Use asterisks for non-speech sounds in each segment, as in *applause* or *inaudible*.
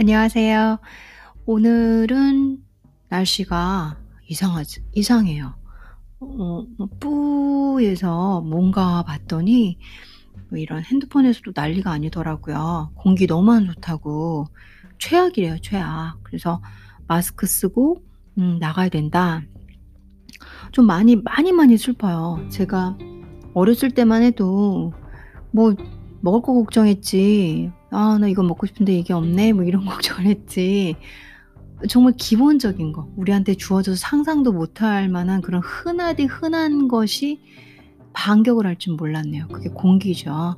안녕하세요. 오늘은 날씨가 이상하지 이상해요. 어뭐 뿌에서 뭔가 봤더니 뭐 이런 핸드폰에서도 난리가 아니더라고요. 공기 너무 안 좋다고. 최악이래요, 최악. 그래서 "마스크 쓰고 음 나가야 된다." 좀 많이, 많이, 많이 슬퍼요. 제가 어렸을 때만 해도 뭐 먹을 거 걱정했지 ' 아 나 이거 먹고 싶은데 이게 없네.' 뭐 이런 *laughs* 걱정을 했지 정말 기본적인 거 우리한테 주어져서 상상도 못할 만한 그런 흔하디 흔한 것이 반격을 할 줄 몰랐네요. 그게 공기죠.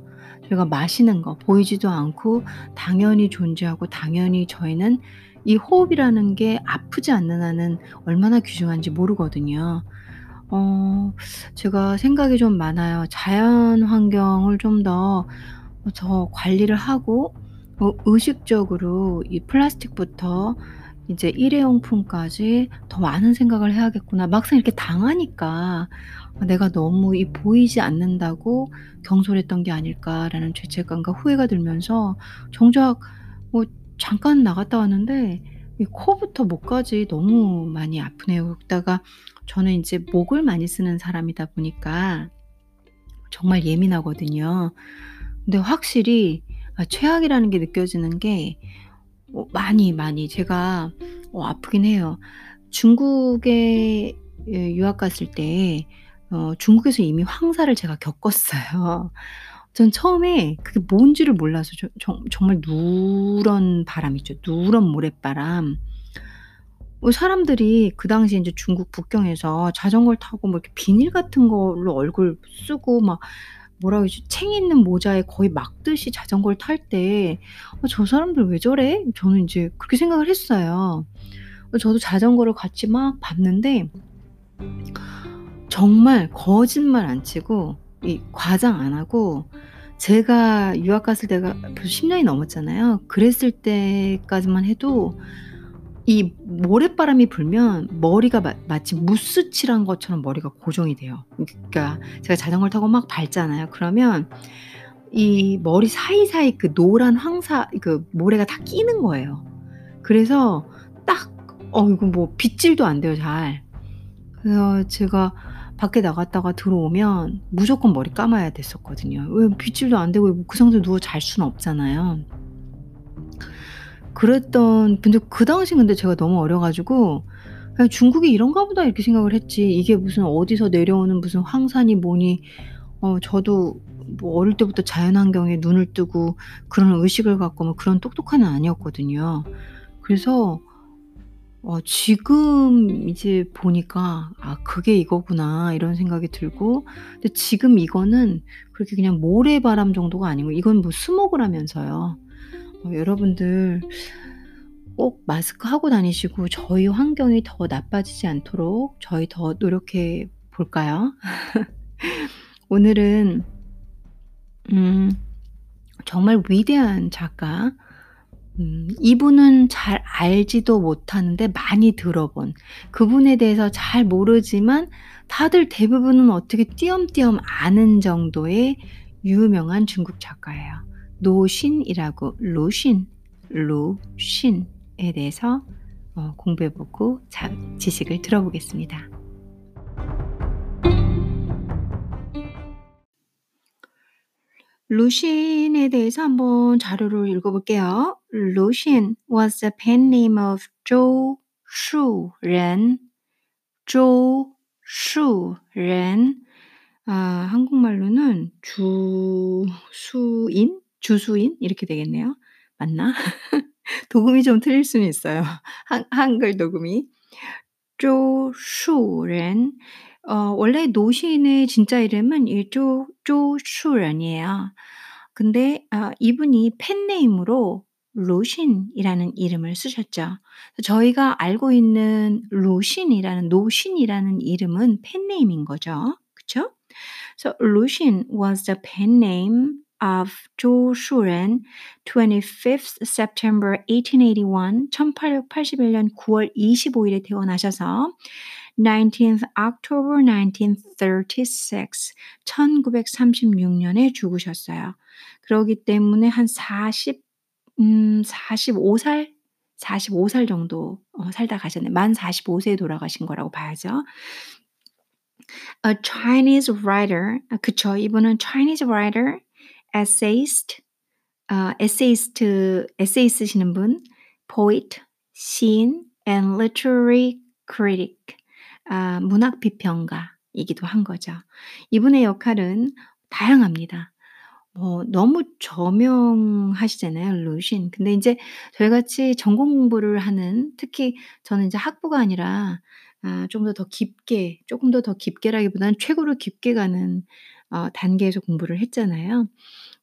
저희가 마시는 거 보이지도 않고 당연히 존재하고 당연히 저희는 이 호흡이라는 게 아프지 않는 한은 얼마나 귀중한지 모르거든요. 어 제가 생각이 좀 많아요. 자연 환경을 좀더 어더 관리를 하고 어 의식적으로 이 플라스틱부터 이제 일회용품까지 더 많은 생각을 해야겠구나. 막상 이렇게 당하니까 '아 내가 너무 이 보이지 않는다고 경솔했던 게 아닐까.'라는 죄책감과 후회가 들면서 정작 뭐 잠깐 나갔다 왔는데 이 코부터 목까지 너무 많이 아프네요. 게다가 저는 인제 목을 많이 쓰는 사람이다 보니까 정말 예민하거든요. 근데 확실히 아 최악이라는 게 느껴지는 게 어 많이, 많이 제가 어 아프긴 해요. 중국에 예 유학 갔을 때 어 중국에서 이미 황사를 제가 겪었어요. *laughs* 전 처음에 그게 뭔지를 몰라서 저정 정말 누런 바람 있죠. 누런 모래바람. 어 사람들이 그 당시에 인제 중국 북경에서 자전거를 타고 뭐 이렇게 비닐 같은 걸로 얼굴 쓰고 막 뭐라 그러지? 챙 있는 모자에 거의 막듯이 자전거를 탈 때 '어 저 사람들 왜 저래?' 저는 인제 그렇게 생각을 했어요. 어 저도 자전거를 같이 막 밟는데 정말 거짓말 안 치고 이 과장 안 하고 제가 유학 갔을 때가 벌써 10 년이 넘었잖아요. 그랬을 때까지만 해도 이 모래바람이 불면 머리가 마 마치 무스 칠한 것처럼 머리가 고정이 돼요. 그러니까 제가 자전거를 타고 막 밟잖아요. 그러면 이 머리 사이사이 그 노란 황사 그 모래가 다 끼는 거예요. 그래서 딱 어 이거 뭐 빗질도 안 돼요 잘. 그래서 제가 밖에 나갔다가 들어오면 무조건 머리 감아야 됐었거든요. 왜 빗질도 안 되고 그 상태로 누워 잘 수는 없잖아요. 그랬던 근데 그 당시엔 근데 제가 너무 어려 가지고 '그냥 중국이 이런가 보다.' 이렇게 생각을 했지 이게 무슨 어디서 내려오는 무슨 황사니 뭐니 어 저도 뭐 어릴 때부터 자연 환경에 눈을 뜨고 그런 의식을 갖고 뭐 그런 똑똑한 애는 아니었거든요. 그래서 어 지금 이제 보니까 '아 그게 이거구나.' 이런 생각이 들고 근데 지금 이거는 그렇게 그냥 모래바람 정도가 아니고 이건 뭐 스모그라면서요. 어 여러분들 꼭 마스크 하고 다니시고 저희 환경이 더 나빠지지 않도록 저희 더 노력해 볼까요? *laughs* 오늘은 음 정말 위대한 작가 음 이분은 잘 알지도 못하는데 많이 들어본 그분에 대해서 잘 모르지만 다들 대부분은 어떻게 띄엄띄엄 아는 정도의 유명한 중국 작가예요. 노신이라고 루신, 루신에 대해서 어 공부해 보고 자 지식을 들어보겠습니다. 루신에 대해서 한번 자료를 읽어 볼게요. Lucian was the pen name of. Zhou Shuren. 아 한국말로는 주수인, 주수인 이렇게 되겠네요. 맞나? *laughs* 도금이 좀 틀릴 수는 있어요. *laughs* 한 한글 도금이. Shuren. 어 원래 노신의 진짜 이름은 이 조 조슈렌이에요 근데 아 이분이 펜네임으로 루신이라는 이름을 쓰셨죠. 저희가 알고 있는 루신이라는 노신이라는 이름은 펜네임인 거죠. 그쵸? So Lucian was the pen name of Zhou Shuren, 25th September 1881, 1881년 9월 25일에 태어나셔서 19th October 1936, 1936년에 죽으셨어요. 그러기 때문에 한 40 음 45 살? 45살 정도 어 살다 가셨네. 만45 세에 돌아가신 거라고 봐야죠. A Chinese writer 아 그쵸. 이분은 Chinese writer, essayist 아 에세이스트 에세이 쓰시는 분, poet, 시인 and literary critic 아 문학 비평가이기도 한 거죠. 이분의 역할은 다양합니다. 뭐 너무 저명하시잖아요, 루신. 근데 인제 저희같이 전공 공부를 하는 특히 저는 인제 학부가 아니라 아 좀더더 깊게 쪼끔 더더 깊게라기보다는 최고로 깊게 가는 어 단계에서 공부를 했잖아요.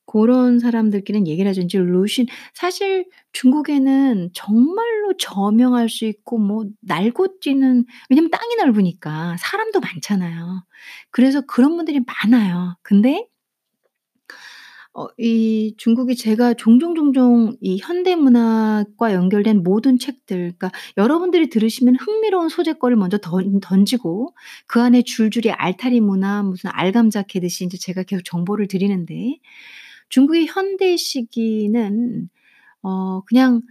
고런 사람들끼리는 얘기를. 인제 루신 사실 중국에는 정말로 저명할 수 있고 뭐 날고 뛰는 왜냐면 땅이 넓으니까 사람도 많잖아요. 그래서 그런 분들이 많아요. 근데 어 이 중국이 제가 종종 종종 이 현대 문학과 연결된 모든 책들 그러니까 여러분들이 들으시면 흥미로운 소재거리를 먼저 던 던지고 그 안에 줄줄이 알타리 문화 무슨 알감자 캐듯이 인제 제가 계속 정보를 드리는데 중국의 현대 시기는 어 그냥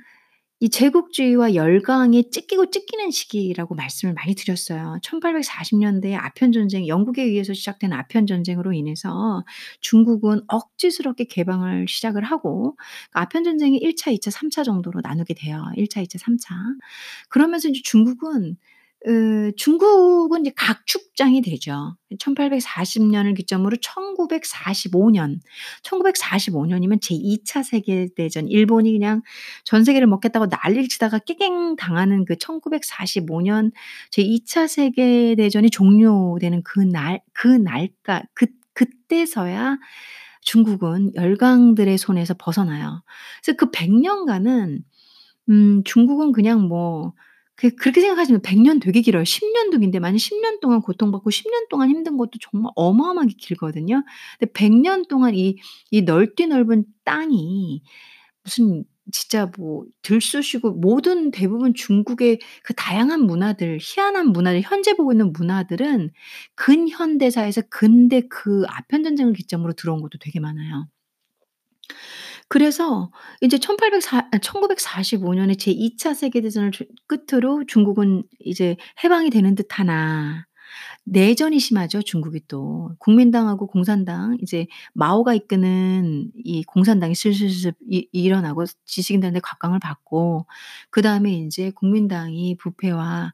이 제국주의와 열강에 찢기고 찢기는 시기라고 말씀을 많이 드렸어요. 1840 년대에 아편 전쟁 영국에 의해서 시작된 아편 전쟁으로 인해서 중국은 억지스럽게 개방을 시작을 하고 그 아편 전쟁이 1 차, 2 차, 3차 정도로 나누게 돼요. 1 차, 2 차, 3 차. 그러면서 인제 중국은 으 중국은 이제 각축장이 되죠. 1840 년을 기점으로 1945 년, 1945 년이면 제2 차 세계대전 일본이 그냥 전 세계를 먹겠다고 난리를 치다가 깨갱 당하는 그 1945년 제2 차 세계대전이 종료되는 그 날 그 날까 그 그때서야 중국은 열강들의 손에서 벗어나요. 그래서 그 100 년간은 음 중국은 그냥 뭐 그 그렇게 생각하시면 100년 되게 길어요. 10 년도 긴데 만약 10년 동안 고통받고 10년 동안 힘든 것도 정말 어마어마하게 길거든요. 근데 100년 동안 이 이 넓디 넓은 땅이 무슨 진짜 뭐 들쑤시고 모든 대부분 중국의 그 다양한 문화들, 희한한 문화들 현재 보고 있는 문화들은 근현대사에서 근대 그 아편 전쟁을 기점으로 들어온 것도 되게 많아요. 그래서 이제 1804 아 1945 년에 제2 차 세계 대전을 주 끝으로 중국은 이제 해방이 되는 듯 하나 내전이 심하죠 중국이 또. 국민당하고 공산당 이제 마오가 이끄는 이 공산당이 슬슬슬 이 일어나고 지식인들한테 각광을 받고 그다음에 인제 국민당이 부패와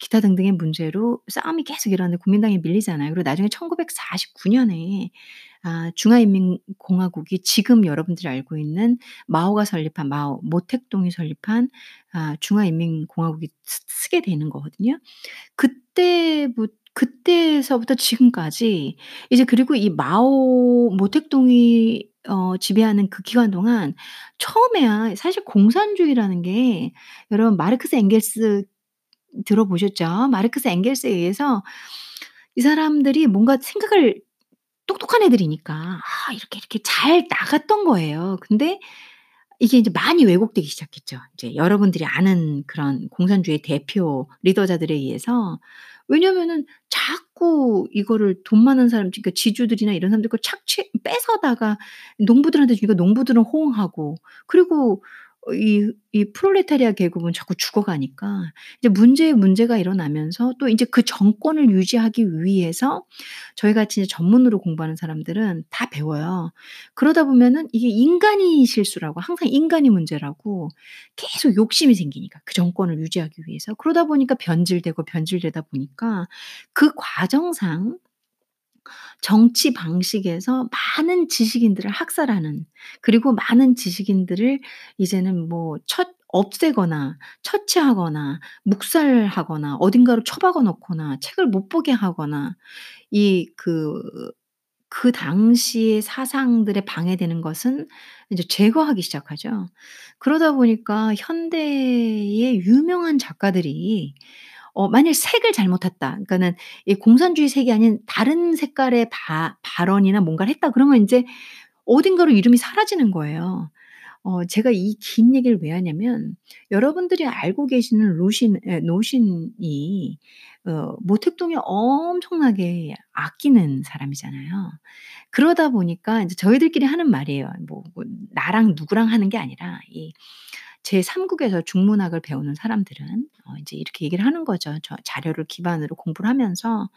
기타 등등의 문제로 싸움이 계속 일어나는데 국민당이 밀리잖아요. 그리고 나중에 1949 년에 아 중화인민공화국이 지금 여러분들이 알고 있는 마오가 설립한 마오 모택동이 설립한 아 중화인민공화국이 스 쓰게 되는 거거든요. 그때부 그때서부터 지금까지 이제 그리고 이 마오 모택동이 어 지배하는 그 기간 동안 처음에야 사실 공산주의라는 게 여러분 마르크스 엥겔스 들어보셨죠? 마르크스 엥겔스에 의해서 이 사람들이 뭔가 생각을 똑똑한 애들이니까 아 이렇게, 이렇게 잘 나갔던 거예요. 근데 이게 인제 많이 왜곡되기 시작했죠. 이제 여러분들이 아는 그런 공산주의 대표 리더자들에 의해서. 왜냐면은 자꾸 이거를 돈 많은 사람 그러니까 지주들이나 이런 사람들 거 착취 뺏어다가 농부들한테 주니까 농부들은 호응하고 그리고 어 이 이 프롤레타리아 계급은 자꾸 죽어가니까 이제 문제에 문제가 일어나면서 또 인제 그 정권을 유지하기 위해서 저희 같이 이제 전문으로 공부하는 사람들은 다 배워요. 그러다 보면은 이게 인간이 실수라고 항상 인간이 문제라고 계속 욕심이 생기니까 그 정권을 유지하기 위해서. 그러다 보니까 변질되고 변질되다 보니까 그 과정상 정치 방식에서 많은 지식인들을 학살하는 그리고 많은 지식인들을 이제는 뭐처 없애거나 처치하거나 묵살하거나 어딘가로 처박아 놓거나 책을 못 보게 하거나 이그그 당시의 사상들에 방해되는 것은 이제 제거하기 시작하죠. 그러다 보니까 현대의 유명한 작가들이 어 만일 색을 잘못 했다. 그러니까는 이 공산주의 색이 아닌 다른 색깔의 바 발언이나 뭔가를 했다 그러면 인제 어딘가로 이름이 사라지는 거예요. 어 제가 이 긴 얘기를 왜 하냐면 여러분들이 알고 계시는 루신 에 노신이 어 모택동에 엄청나게 아끼는 사람이잖아요. 그러다 보니까 인제 저희들끼리 하는 말이에요. 뭐 뭐 나랑 누구랑 하는 게 아니라 이 제3 국에서 중문학을 배우는 사람들은 어 인제 이렇게 얘기를 하는 거죠. 저 자료를 기반으로 공부를 하면서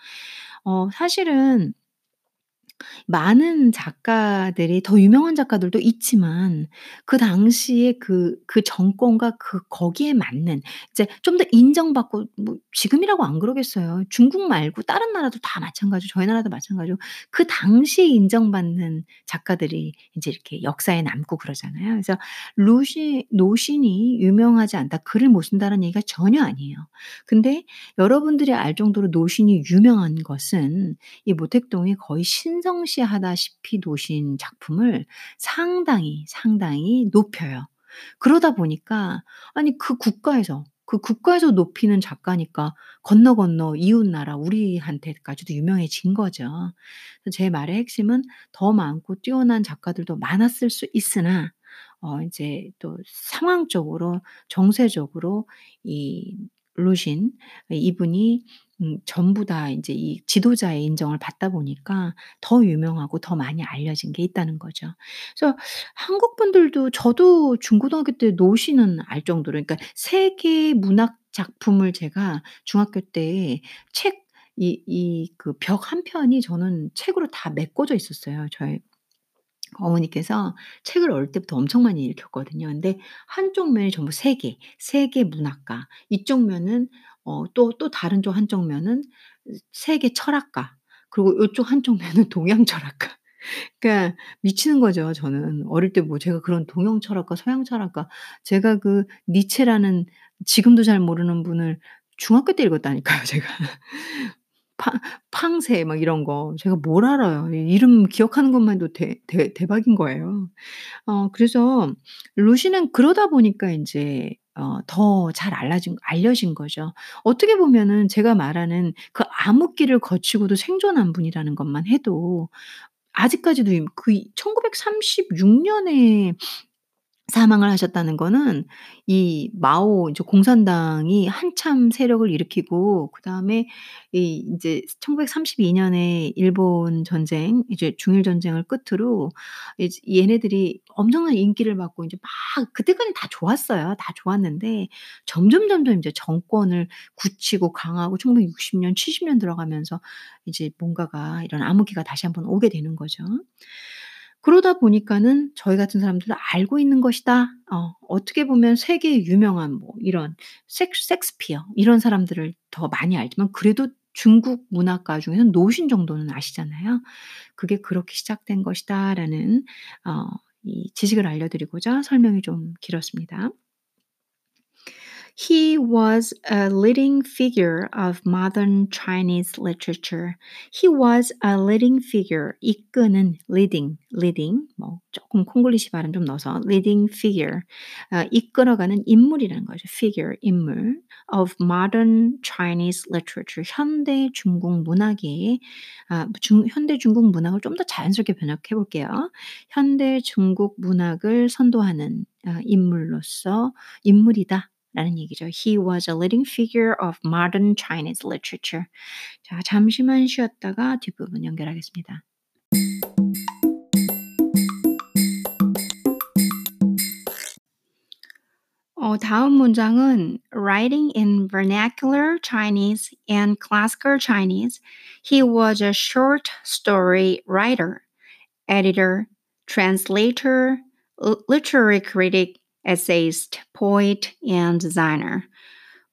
어 사실은 많은 작가들이 더 유명한 작가들도 있지만 그 당시에 그 그 정권과 그 거기에 맞는 이제 좀 더 인정받고 뭐 지금이라고 안 그러겠어요. 중국 말고 다른 나라도 다 마찬가지고 저희 나라도 마찬가지고 그 당시에 인정받는 작가들이 인제 이렇게 역사에 남고 그러잖아요. 그래서 루시 노신이 유명하지 않다, 글을 못 쓴다는 얘기가 전혀 아니에요. 근데 여러분들이 알 정도로 노신이 유명한 것은 이 모택동이 거의 신성 시하다시피 노신 작품을 상당히, 상당히 높여요. 그러다 보니까 아니 그 국가에서, 그 국가에서 높이는 작가니까 건너 건너 이웃 나라 우리한테까지도 유명해진 거죠. 제 말의 핵심은 더 많고 뛰어난 작가들도 많았을 수 있으나 어 인제 또 상황적으로 정세적으로 이 루신 이분이 음 전부 다 인제 이 지도자의 인정을 받다 보니까 더 유명하고 더 많이 알려진 게 있다는 거죠. 그래서 한국 분들도 저도 중고등학교 때 노신은 알 정도로 그러니까 세계 문학 작품을 제가 중학교 때 책 이 이 그벽 한편이 저는 책으로 다 메꿔져 있었어요. 저희 어머니께서 책을 어릴 때부터 엄청 많이 읽혔거든요. 근데 한쪽 면이 전부 세계, 세계 문학가, 이쪽 면은 어 또 또 다른 쪽 한쪽 면은 세계 철학가, 그리고 요쪽 한쪽 면은 동양 철학가. *laughs* 그러니까 미치는 거죠 저는. 어릴 때 뭐 제가 그런 동양 철학가, 서양 철학가 제가 그 니체라는 지금도 잘 모르는 분을 중학교 때 읽었다니까요 *laughs* 제가. 팡 팡세 막 이런 거. 제가 뭘 알아요. 이 이름 기억하는 것만 해도 대 대 대박인 거예요. 어 그래서 루신은 그러다 보니까 인제 어 더 잘 알라진 알려진 거죠. 어떻게 보면은 제가 말하는 그 암흑기를 거치고도 생존한 분이라는 것만 해도 아직까지도 이그이1936 년에 사망을 하셨다는 거는 이 마오 이제 공산당이 한참 세력을 일으키고 그다음에 이 인제 1932 년에 일본 전쟁 이제 중일 전쟁을 끝으로 이제 얘네들이 엄청난 인기를 받고 인제 막 그때까지는 다 좋았어요. 다 좋았는데 점점 점점 이제 정권을 굳히고 강하고 1960 년, 70년 들어가면서 이제 뭔가가 이런 암흑기가 다시 한번 오게 되는 거죠. 그러다 보니까는 저희 같은 사람들도 알고 있는 것이다. 어 어떻게 보면 세계에 유명한 뭐 이런 색 섹스피어 이런 사람들을 더 많이 알지만 그래도 중국 문학가 중에서는 노신 정도는 아시잖아요. 그게 그렇게 시작된 것이다라는 어 이 지식을 알려드리고자 설명이 좀 길었습니다. He was a leading figure of modern Chinese literature. He was a leading figure. 이끄는 leading, leading 뭐 조금 콩글리시 발음 좀 넣어서 leading figure. 어, 이끌어가는 인물이라는 거죠. figure, 인물 of modern Chinese literature. 현대 중국 문학의 아, 중, 현대 중국 문학을 좀 더 자연스럽게 번역해 볼게요. 현대 중국 문학을 선도하는 어, 인물로서 인물이다. 라는 얘기죠. He was a leading figure of modern Chinese literature. 자, 잠시만 쉬었다가 뒷부분 연결하겠습니다. 어, 다음 문장은 writing in vernacular Chinese and classical Chinese. He was a short story writer, editor, translator, literary critic, essayist, poet, and designer.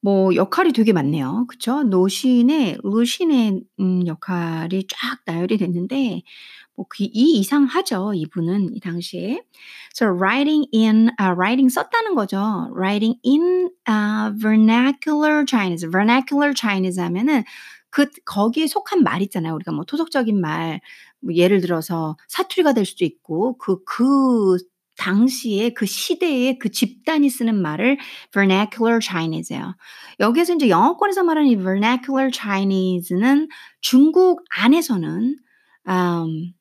뭐 역할이 되게 많네요. 그쵸? 노신의 루신의 음 역할이 쫙 나열이 됐는데 뭐 그 이 이상 하죠, 이분은 이 당시에. So writing in uh, writing 썼다는 거죠. writing in uh, vernacular Chinese. vernacular Chinese 하면은 그 거기에 속한 말 있잖아요. 우리가 뭐 토속적인 말, 뭐 예를 들어서 사투리가 될 수도 있고 그그 당시에 그 시대에 그 집단이 쓰는 말을 vernacular Chinese예요. 여기에서 인제 영어권에서 말하는 이 vernacular Chinese는 중국 안에서는 음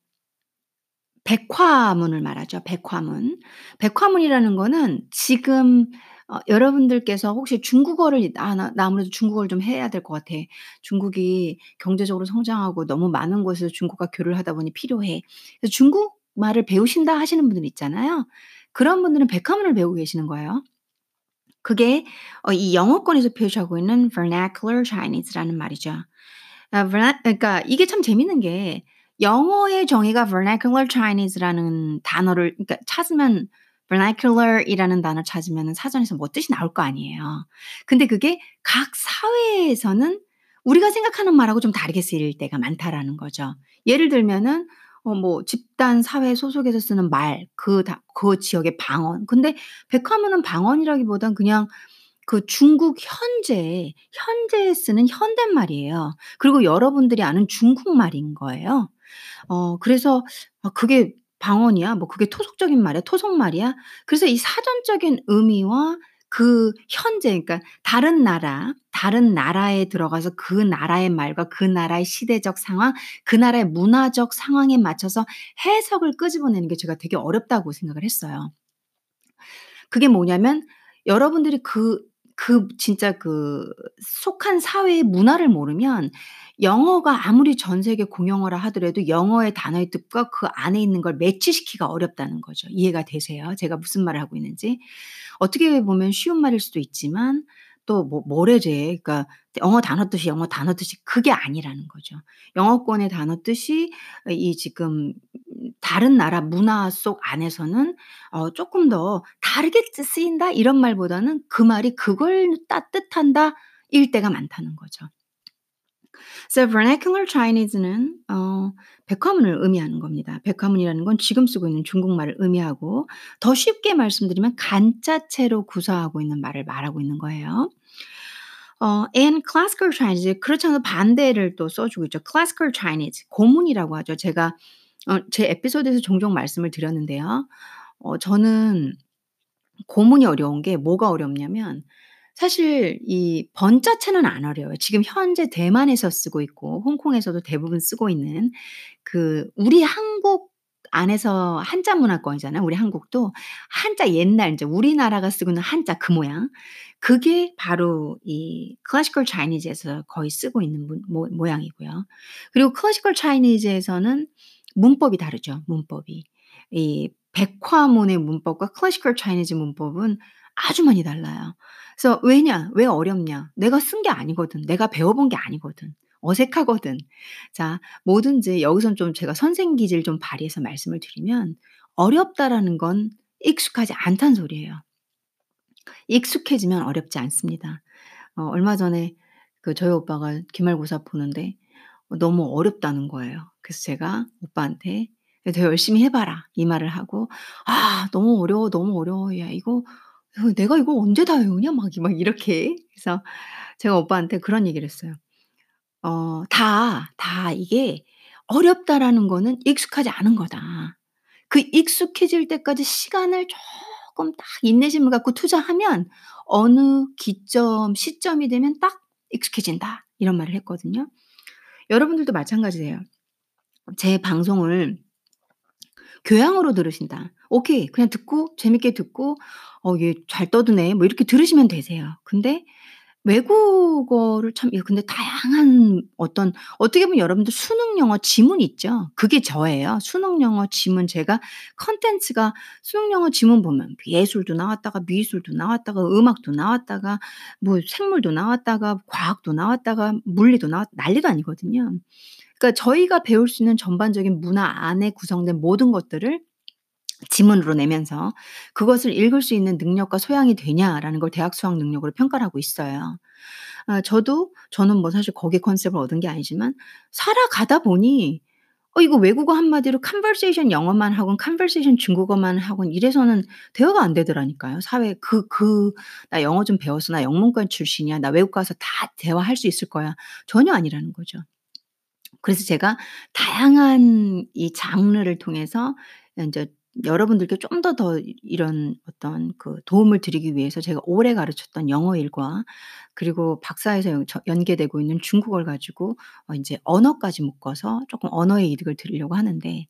백화문을 말하죠. 백화문. 백화문이라는 거는 지금 어 여러분들께서 혹시 중국어를 아 나 나 아무래도 중국어를 좀 해야 될 것 같아. 중국이 경제적으로 성장하고 너무 많은 곳에서 중국과 교류를 하다 보니 필요해. 그래서 중국 말을 배우신다 하시는 분들 있잖아요. 그런 분들은 백화문을 배우고 계시는 거예요. 그게 어이 영어권에서 표시하고 있는 vernacular Chinese라는 말이죠. 아 verna 그러니까 이게 참 재밌는 게 영어의 정의가 vernacular Chinese라는 단어를 그러니까 찾으면 vernacular이라는 단어 찾으면은 사전에서 뭐 뜻이 나올 거 아니에요. 근데 그게 각 사회에서는 우리가 생각하는 말하고 좀 다르게 쓰일 때가 많다라는 거죠. 예를 들면은 어 뭐 집단 사회 소속에서 쓰는 말 그 다 그 지역의 방언. 근데 백화문은 방언이라기보단 그냥 그 중국 현재, 현재에 쓰는 현대말이에요. 그리고 여러분들이 아는 중국말인 거예요. 어 그래서 '아 그게 방언이야? 뭐 그게 토속적인 말이야? 토속말이야?' 그래서 이 사전적인 의미와 그 현재 그러니까 다른 나라, 다른 나라에 들어가서 그 나라의 말과 그 나라의 시대적 상황, 그 나라의 문화적 상황에 맞춰서 해석을 끄집어내는 게 제가 되게 어렵다고 생각을 했어요. 그게 뭐냐면 여러분들이 그 그 진짜 그 속한 사회의 문화를 모르면 영어가 아무리 전 세계 공용어라 하더라도 영어의 단어의 뜻과 그 안에 있는 걸 매치시키기가 어렵다는 거죠. 이해가 되세요? 제가 무슨 말을 하고 있는지. 어떻게 보면 쉬운 말일 수도 있지만 또뭐 뭐래제 그러니까 영어 단어 뜻이 영어 단어 뜻이 그게 아니라는 거죠. 영어권의 단어 뜻이 이 지금 다른 나라 문화 속 안에서는 어 쪼끔 더 다르게 쓰 쓰인다 이런 말보다는 그 말이 그걸 따 뜻한다 일 때가 많다는 거죠. So vernacular Chinese는 어 백화문을 의미하는 겁니다. 백화문이라는 건 지금 쓰고 있는 중국말을 의미하고 더 쉽게 말씀드리면 간자체로 구사하고 있는 말을 말하고 있는 거예요. 어 and classical Chinese 그렇지 않아도 반대를 또 써 주고 있죠. classical Chinese 고문이라고 하죠. 제가 어 제 에피소드에서 종종 말씀을 드렸는데요. 어 저는 고문이 어려운 게 뭐가 어렵냐면 사실 이 번자체는 안 어려워요. 지금 현재 대만에서 쓰고 있고 홍콩에서도 대부분 쓰고 있는 그 우리 한국 안에서 한자 문화권이잖아요. 우리 한국도 한자 옛날 인제 우리나라가 쓰고 있는 한자 그 모양. 그게 바로 이 classical Chinese에서 거의 쓰고 있는 문모 모양이고요. 그리고 classical Chinese에서는 문법이 다르죠, 문법이. 이 백화문의 문법과 classical Chinese 문법은 아주 많이 달라요. 그래서 왜냐? 왜 어렵냐? 내가 쓴 게 아니거든. 내가 배워본 게 아니거든. 어색하거든. 자, 뭐든지 여기선 좀 제가 선생 기질 좀 발휘해서 말씀을 드리면 어렵다라는 건 익숙하지 않다는 소리예요. 익숙해지면 어렵지 않습니다. 어 얼마 전에 그 저희 오빠가 기말고사 보는데 어 너무 어렵다는 거예요. 그래서 제가 오빠한테 "더 열심히 해 봐라." 이 말을 하고 "아 너무 어려워, 너무 어려워. 야 이거 어 '내가 이걸 언제 다 외우냐?' 막이막 이렇게. 그래서 제가 오빠한테 그런 얘기를 했어요. 어 "다, 다 이게 어렵다라는 거는 익숙하지 않은 거다. 그 익숙해질 때까지 시간을 쪼끔 딱 인내심을 갖고 투자하면 어느 기점 시점이 되면 딱 익숙해진다." 이런 말을 했거든요. 여러분들도 마찬가지세요. 제 방송을 교양으로 들으신다. 오케이. 그냥 듣고 재밌게 듣고 '어 얘 잘 떠드네.' 뭐 이렇게 들으시면 되세요. 근데 외국어를 참예 근데 다양한 어떤 어떻게 보면 여러분들 수능 영어 지문 있죠? 그게 저예요. 수능 영어 지문 제가 콘텐츠가 수능 영어 지문 보면 예술도 나왔다가 미술도 나왔다가 음악도 나왔다가 뭐 생물도 나왔다가 과학도 나왔다가 물리도 나왔 난리도 아니거든요. 그러니까 저희가 배울 수 있는 전반적인 문화 안에 구성된 모든 것들을 지문으로 내면서 그것을 읽을 수 있는 능력과 소양이 되냐라는 걸 대학 수학 능력으로 평가를 하고 있어요. 아 저도 저는 뭐 사실 거기에 컨셉을 얻은 게 아니지만 살아가다 보니 어 이거 외국어 한마디로 conversation 영어만 하건 conversation 중국어만 하건 이래서는 대화가 안 되더라니까요. 사회 그 그 '나 영어 좀 배웠어. 나 영문과 출신이야. 나 외국 가서 다 대화할 수 있을 거야.' 전혀 아니라는 거죠. 그래서 제가 다양한 이 장르를 통해서 인제 여러분들께 좀 더 더 이런 어떤 그 도움을 드리기 위해서 제가 오래 가르쳤던 영어 일과 그리고 박사에서 연계되고 있는 중국어를 가지고 어 인제 언어까지 묶어서 쪼끔 언어의 이득을 드리려고 하는데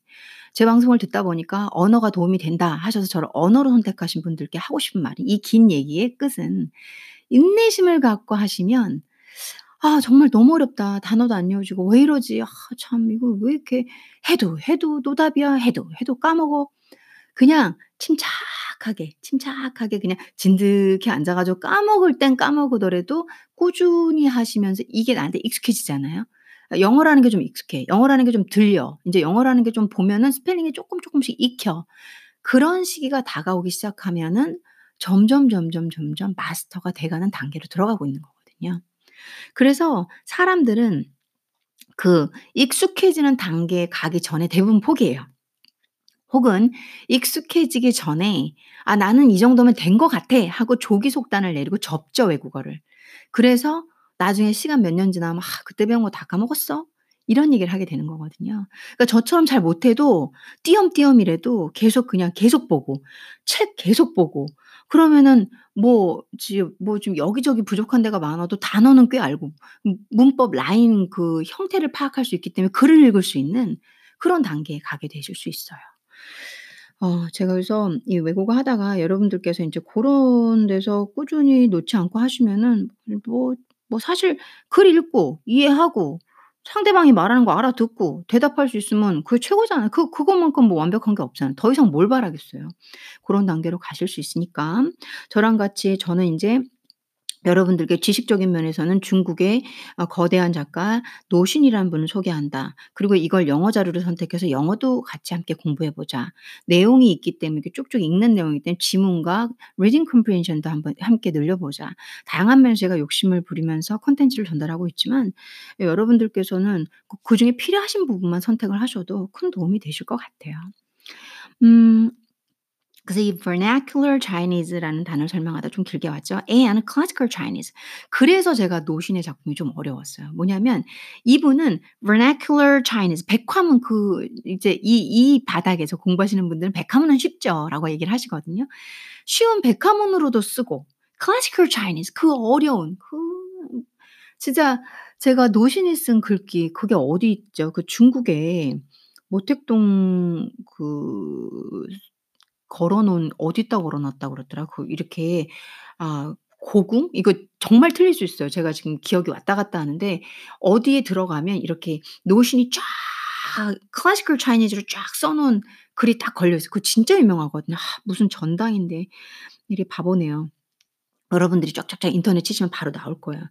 제 방송을 듣다 보니까 "언어가 도움이 된다." 하셔서 저를 언어로 선택하신 분들께 하고 싶은 말이 이 긴 얘기의 끝은 인내심을 갖고 하시면 ' 아 정말 너무 어렵다. 단어도 안 외워지고 왜 이러지? 아 참 이거 왜 이렇게 해도 해도 노답이야. 해도 해도 까먹어.' 그냥 침착하게, 침착하게 그냥 진득히 앉아 가지고 까먹을 땐 까먹으더라도 꾸준히 하시면서 이게 나한테 익숙해지잖아요. 아 영어라는 게 좀 익숙해. 영어라는 게 좀 들려. 인제 영어라는 게 좀 보면은 스펠링이 쪼끔 쪼끔씩 익혀. 그런 시기가 다가오기 시작하면은 점점, 점점, 점점 마스터가 돼 가는 단계로 들어가고 있는 거거든요. 그래서 사람들은 그 익숙해지는 단계에 가기 전에 대부분 포기해요. 혹은 익숙해지기 전에 '아 나는 이 정도면 된 것 같아.' 하고 조기 속단을 내리고 접죠 외국어를. 그래서 나중에 시간 몇 년 지나면 '아 그때 배운 거 다 까먹었어?' 이런 얘기를 하게 되는 거거든요. 그러니까 저처럼 잘 못해도 띄엄띄엄이라도 계속 그냥 계속 보고 책 계속 보고 그러면은 뭐지뭐좀 여기저기 부족한 데가 많아도 단어는 꽤 알고 문 문법 라인 그 형태를 파악할 수 있기 때문에 글을 읽을 수 있는 그런 단계에 가게 되실 수 있어요. 어 제가 그래서 이 외국어 하다가 여러분들께서 인제 고런 데서 꾸준히 놓지 않고 하시면은 뭐 뭐 사실 글 읽고 이해하고 상대방이 말하는 거 알아듣고 대답할 수 있으면 그게 최고잖아요. 그 그것만큼 뭐 완벽한 게 없잖아요. 더 이상 뭘 바라겠어요. 고런 단계로 가실 수 있으니까 저랑 같이 저는 인제 여러분들께 지식적인 면에서는 중국의 어 거대한 작가 노신이라는 분을 소개한다. 그리고 이걸 영어 자료를 선택해서 영어도 같이 함께 공부해 보자. 내용이 있기 때문에 쭉쭉 읽는 내용이기 때문에 지문과 reading comprehension도 한번 함께 늘려보자. 다양한 면에서 제가 욕심을 부리면서 콘텐츠를 전달하고 있지만 여러분들께서는 그 그중에 필요하신 부분만 선택을 하셔도 큰 도움이 되실 것 같아요. 음 그래서 이 vernacular Chinese라는 단어를 설명하다 좀 길게 왔죠. and classical Chinese. 그래서 제가 노신의 작품이 좀 어려웠어요. 뭐냐면 이분은 vernacular Chinese 백화문 그 이제 이 이 바닥에서 공부하시는 분들은 "백화문은 쉽죠."라고 얘기를 하시거든요. 쉬운 백화문으로도 쓰고 classical Chinese 그 어려운 그 진짜 제가 노신이 쓴 글귀 그게 어디 있죠? 그 중국에 모택동 그 걸어 놓은 어디다 걸어 놨다 그러더라. 그 이렇게 아 고궁? 이거 정말 틀릴 수 있어요. 제가 지금 기억이 왔다 갔다 하는데 어디에 들어가면 이렇게 노신이 쫙 classical Chinese로 쫙 써 놓은 글이 딱 걸려 있어요. 그거 진짜 유명하거든요. 아 무슨 전당인데 이래 바보네요. 여러분들이 쫙쫙쫙 인터넷 치시면 바로 나올 거예요.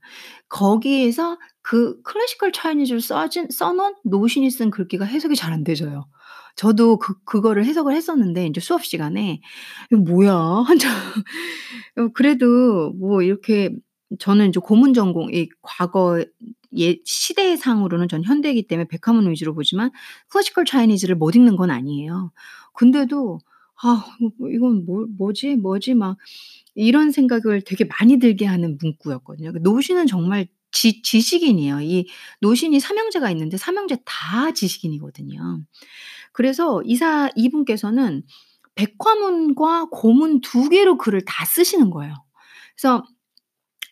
거기에서 그 클래시컬 차이니즈로 써진 써 놓은 노신이 쓴 글귀가 해석이 잘 안 되져요. 저도 그 그거를 해석을 했었는데 인제 수업 시간에 '뭐야?' *laughs* 어 그래도 뭐 이렇게 저는 인제 고문 전공 이 과거 예 시대상으로는 전 현대이기 때문에 백화문 위주로 보지만 클래시컬 차이니즈를 못 읽는 건 아니에요. 근데도 '아 이거 이건 뭐 뭐지, 뭐지?' 막 이런 생각을 되게 많이 들게 하는 문구였거든요. 그 노신은 정말 지 지식인이에요. 이 노신이 삼형제가 있는데 삼형제 다 지식인이거든요. 그래서 이사 이분께서는 백화문과 고문 2 개로 글을 다 쓰시는 거예요. 그래서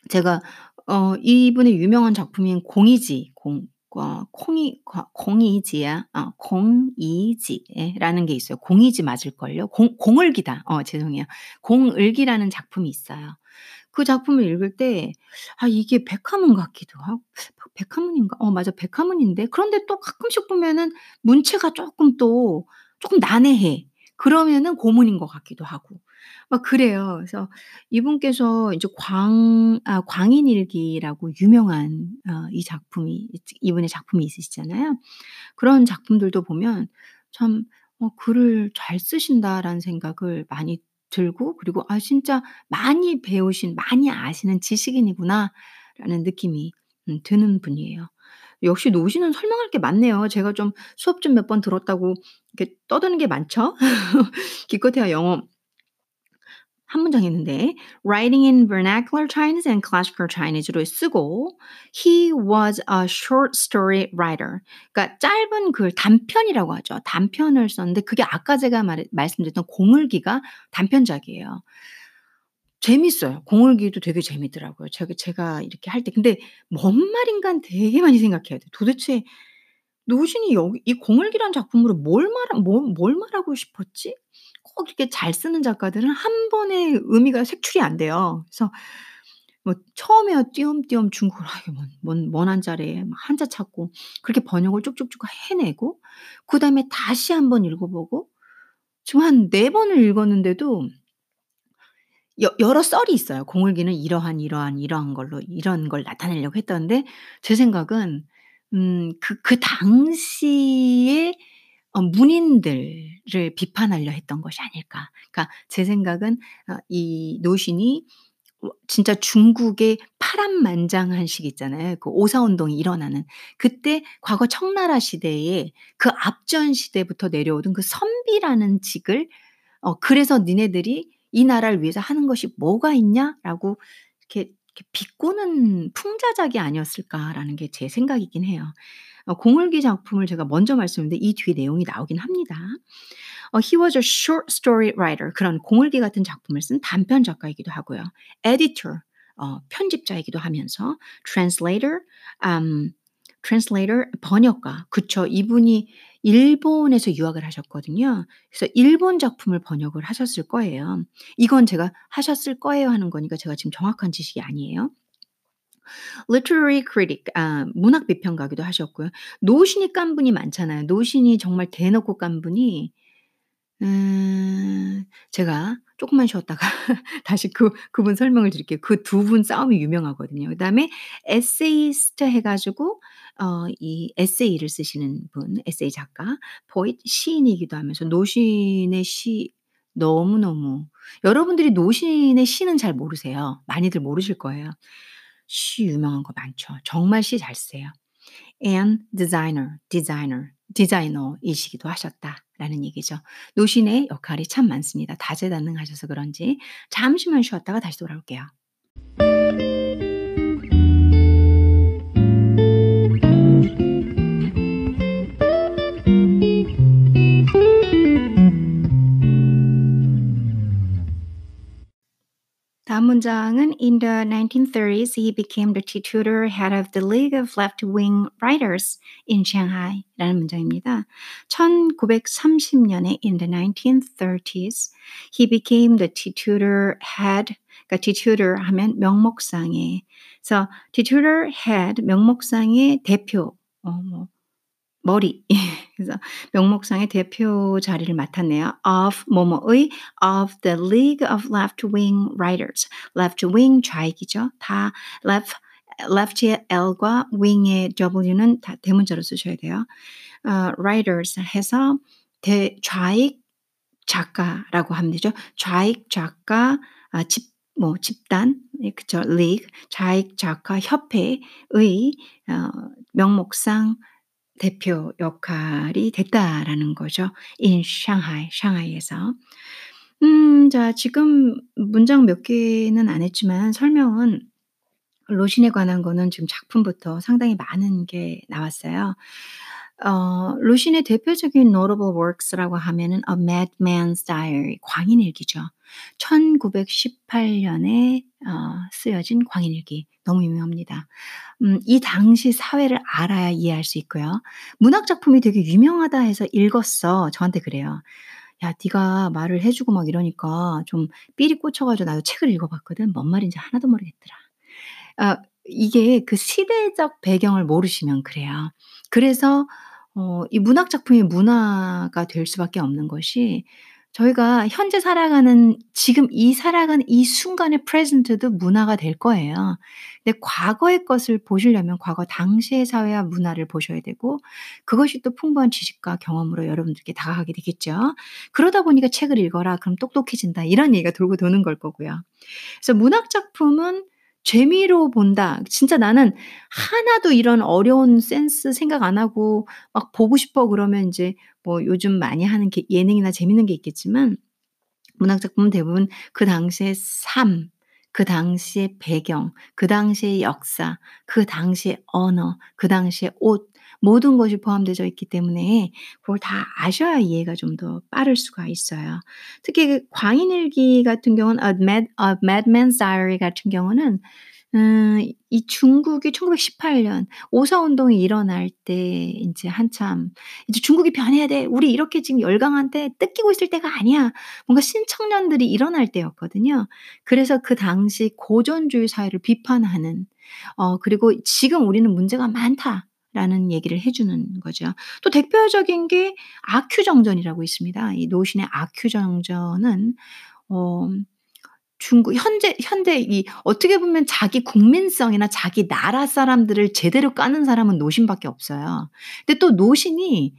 제가 어 이분의 유명한 작품인 공이지 공과 콩이 과 공이지야 어 공이지 예 라는 게 있어요. 공이지 맞을걸요? 공 공을기다. 어 죄송해요. 공을기라는 작품이 있어요. 그 작품을 읽을 때 '아 이게 백화문 같기도 하고 백화문인가? 어 맞아 백화문인데.' 그런데 또 가끔씩 보면은 문체가 쪼끔 또 쪼끔 난해해. 그러면은 고문인 것 같기도 하고 막 그래요. 그래서 이분께서 이제 광 아 광인일기라고 유명한 어 이 작품이 이분의 작품이 있으시잖아요. 그런 작품들도 보면 참 '어 글을 잘 쓰신다.'라는 생각을 많이 들고 그리고 '아 진짜 많이 배우신 많이 아시는 지식인이구나.'라는 느낌이 음 드는 분이에요. 역시 노신은 설명할 게 많네요. 제가 좀 수업 좀 몇 번 들었다고 이렇게 떠드는 게 많죠? *laughs* 기껏해야 영어 한 문장 있는데 writing in vernacular Chinese and classical Chinese로 쓰고 he was a short story writer. 그러니까 짧은 글 단편이라고 하죠. 단편을 썼는데 그게 아까 제가 말, 말씀드렸던 공을기가 단편작이에요. 재밌어요. 공을기도 되게 재밌더라고요. 제가, 제가 이렇게 할 때. 근데 뭔 말인가 되게 많이 생각해야 돼요. 도대체 노신이 여기 이 공을기란 작품으로 뭘 말, 뭘, 뭘 말하고 싶었지? 꼭 이렇게 잘 쓰는 작가들은 한 번에 의미가 색출이 안 돼요. 그래서 뭐 처음에야 띄엄띄엄 중국어를 하게 뭔, 뭔, 먼 한자리에 한자 찾고 그렇게 번역을 쭉쭉쭉 해내고 그 다음에 다시 한 번 읽어보고 지금 한 네 번을 읽었는데도 여, 여러 썰이 있어요. 공을기는 이러한 이러한 이러한 걸로 이런 걸 나타내려고 했던데 제 생각은 음, 그, 그 당시에 어, 문인들을 비판하려 했던 것이 아닐까. 그러니까 제 생각은 어, 이 노신이 어, 진짜 중국의 파란만장한 시기 있잖아요. 그 오사운동이 일어나는 그때 과거 청나라 시대에 그 앞전 시대부터 내려오던 그 선비라는 직을 어, 그래서 니네들이 이 나라를 위해서 하는 것이 뭐가 있냐 라고 이렇게, 이렇게 비꼬는 풍자작이 아니었을까라는 게 제 생각이긴 해요. 어, 공을기 작품을 제가 먼저 말씀드렸는데 이 뒤에 내용이 나오긴 합니다. 어, he was a short story writer. 그런 공을기 같은 작품을 쓴 단편 작가이기도 하고요. editor, 어, 편집자이기도 하면서 translator, um, translator, 번역가. 그쵸. 이분이 일본에서 유학을 하셨거든요. 그래서 일본 작품을 번역을 하셨을 거예요. 이건 제가 하셨을 거예요 하는 거니까 제가 지금 정확한 지식이 아니에요. Literary critic, 아, 문학 비평가기도 하셨고요. 노신이 깐 분이 많잖아요. 노신이 정말 대놓고 깐 분이, 음, 제가 조금만 쉬었다가 *laughs* 다시 그, 그분 설명을 드릴게요. 그 두 분 싸움이 유명하거든요. 그 다음에 에세이스트 해가지고, 어, 이 에세이를 쓰시는 분, 에세이 작가, poet, 시인이기도 하면서 노신의 시, 너무너무, 여러분들이 노신의 시는 잘 모르세요. 많이들 모르실 거예요. 시 유명한 거 많죠. 정말 시 잘 쓰세요. and designer, designer, 디자이너이시기도 하셨다라는 얘기죠. 노신의 역할이 참 많습니다. 다재다능하셔서 그런지 잠시만 쉬었다가 다시 돌아올게요. 다음 문장은 In the 1930s, he became the tutor head of the League of Left-Wing Writers in Shanghai 라는 문장입니다. 1930년에 in the 1930s, he became the tutor head 그러니까 tutor 하면 명목상의 그래서 tutor head 명목상의 대표 어, 뭐 머리. *laughs* 그래서 명목상의 대표 자리를 맡았네요. of 뭐뭐의 of the League of Left-Wing Writers. Left-Wing 좌익이죠. 다 left left의 L과 wing의 W는 다 대문자로 쓰셔야 돼요. 어, writers 해서 대, 좌익 작가라고 하면 되죠. 좌익 작가 아, 집, 뭐 집단, 그죠? league, 좌익 작가 협회의 어, 명목상 대표 역할이 됐다라는 거죠. in Shanghai, 샹하이에서. 음, 자, 지금 문장 몇 개는 안 했지만 설명은 로신에 관한 거는 지금 작품부터 상당히 많은 게 나왔어요. 어, 루신의 대표적인 notable works라고 하면은 A Madman's Diary, 광인 일기죠. 1918년에 어, 쓰여진 광인일기. 너무 유명합니다. 음, 이 당시 사회를 알아야 이해할 수 있고요. 문학 작품이 되게 유명하다 해서 읽었어. 저한테 그래요. 야, 네가 말을 해주고 막 이러니까 좀 삘이 꽂혀가지고 나도 책을 읽어봤거든. 뭔 말인지 하나도 모르겠더라. 어, 이게 그 시대적 배경을 모르시면 그래요. 그래서 어, 이 문학 작품이 문화가 될 수밖에 없는 것이 저희가 현재 살아가는 지금 이 살아가는 이 순간의 프레젠트도 문화가 될 거예요. 근데 과거의 것을 보시려면 과거 당시의 사회와 문화를 보셔야 되고 그것이 또 풍부한 지식과 경험으로 여러분들께 다가가게 되겠죠. 그러다 보니까 책을 읽어라. 그럼 똑똑해진다. 이런 얘기가 돌고 도는 걸 거고요. 그래서 문학 작품은 재미로 본다. 진짜 나는 하나도 이런 어려운 센스 생각 안 하고 막 보고 싶어 그러면 이제 뭐 요즘 많이 하는 게 예능이나 재밌는 게 있겠지만 문학 작품은 대부분 그 당시의 삶, 그 당시의 배경, 그 당시의 역사, 그 당시의 언어, 그 당시의 옷 모든 것이 포함되어 있기 때문에 그걸 다 아셔야 이해가 좀 더 빠를 수가 있어요. 특히 그 광인일기 같은 경우는 A, Mad, A Madman's Diary 같은 경우는 음, 이 중국이 1918년 오사 운동이 일어날 때 인제 한참 이제 '중국이 변해야 돼. 우리 이렇게 지금 열강한데 뜯기고 있을 때가 아니야.' 뭔가 신청년들이 일어날 때였거든요. 그래서 그 당시 고전주의 사회를 비판하는 어 그리고 "지금 우리는 문제가 많다."라는 얘기를 해 주는 거죠. 또 대표적인 게 아큐정전이라고 있습니다. 이 노신의 아큐정전은 어 중국 현재 현대 이 어떻게 보면 자기 국민성이나 자기 나라 사람들을 제대로 까는 사람은 노신밖에 없어요. 근데 또 노신이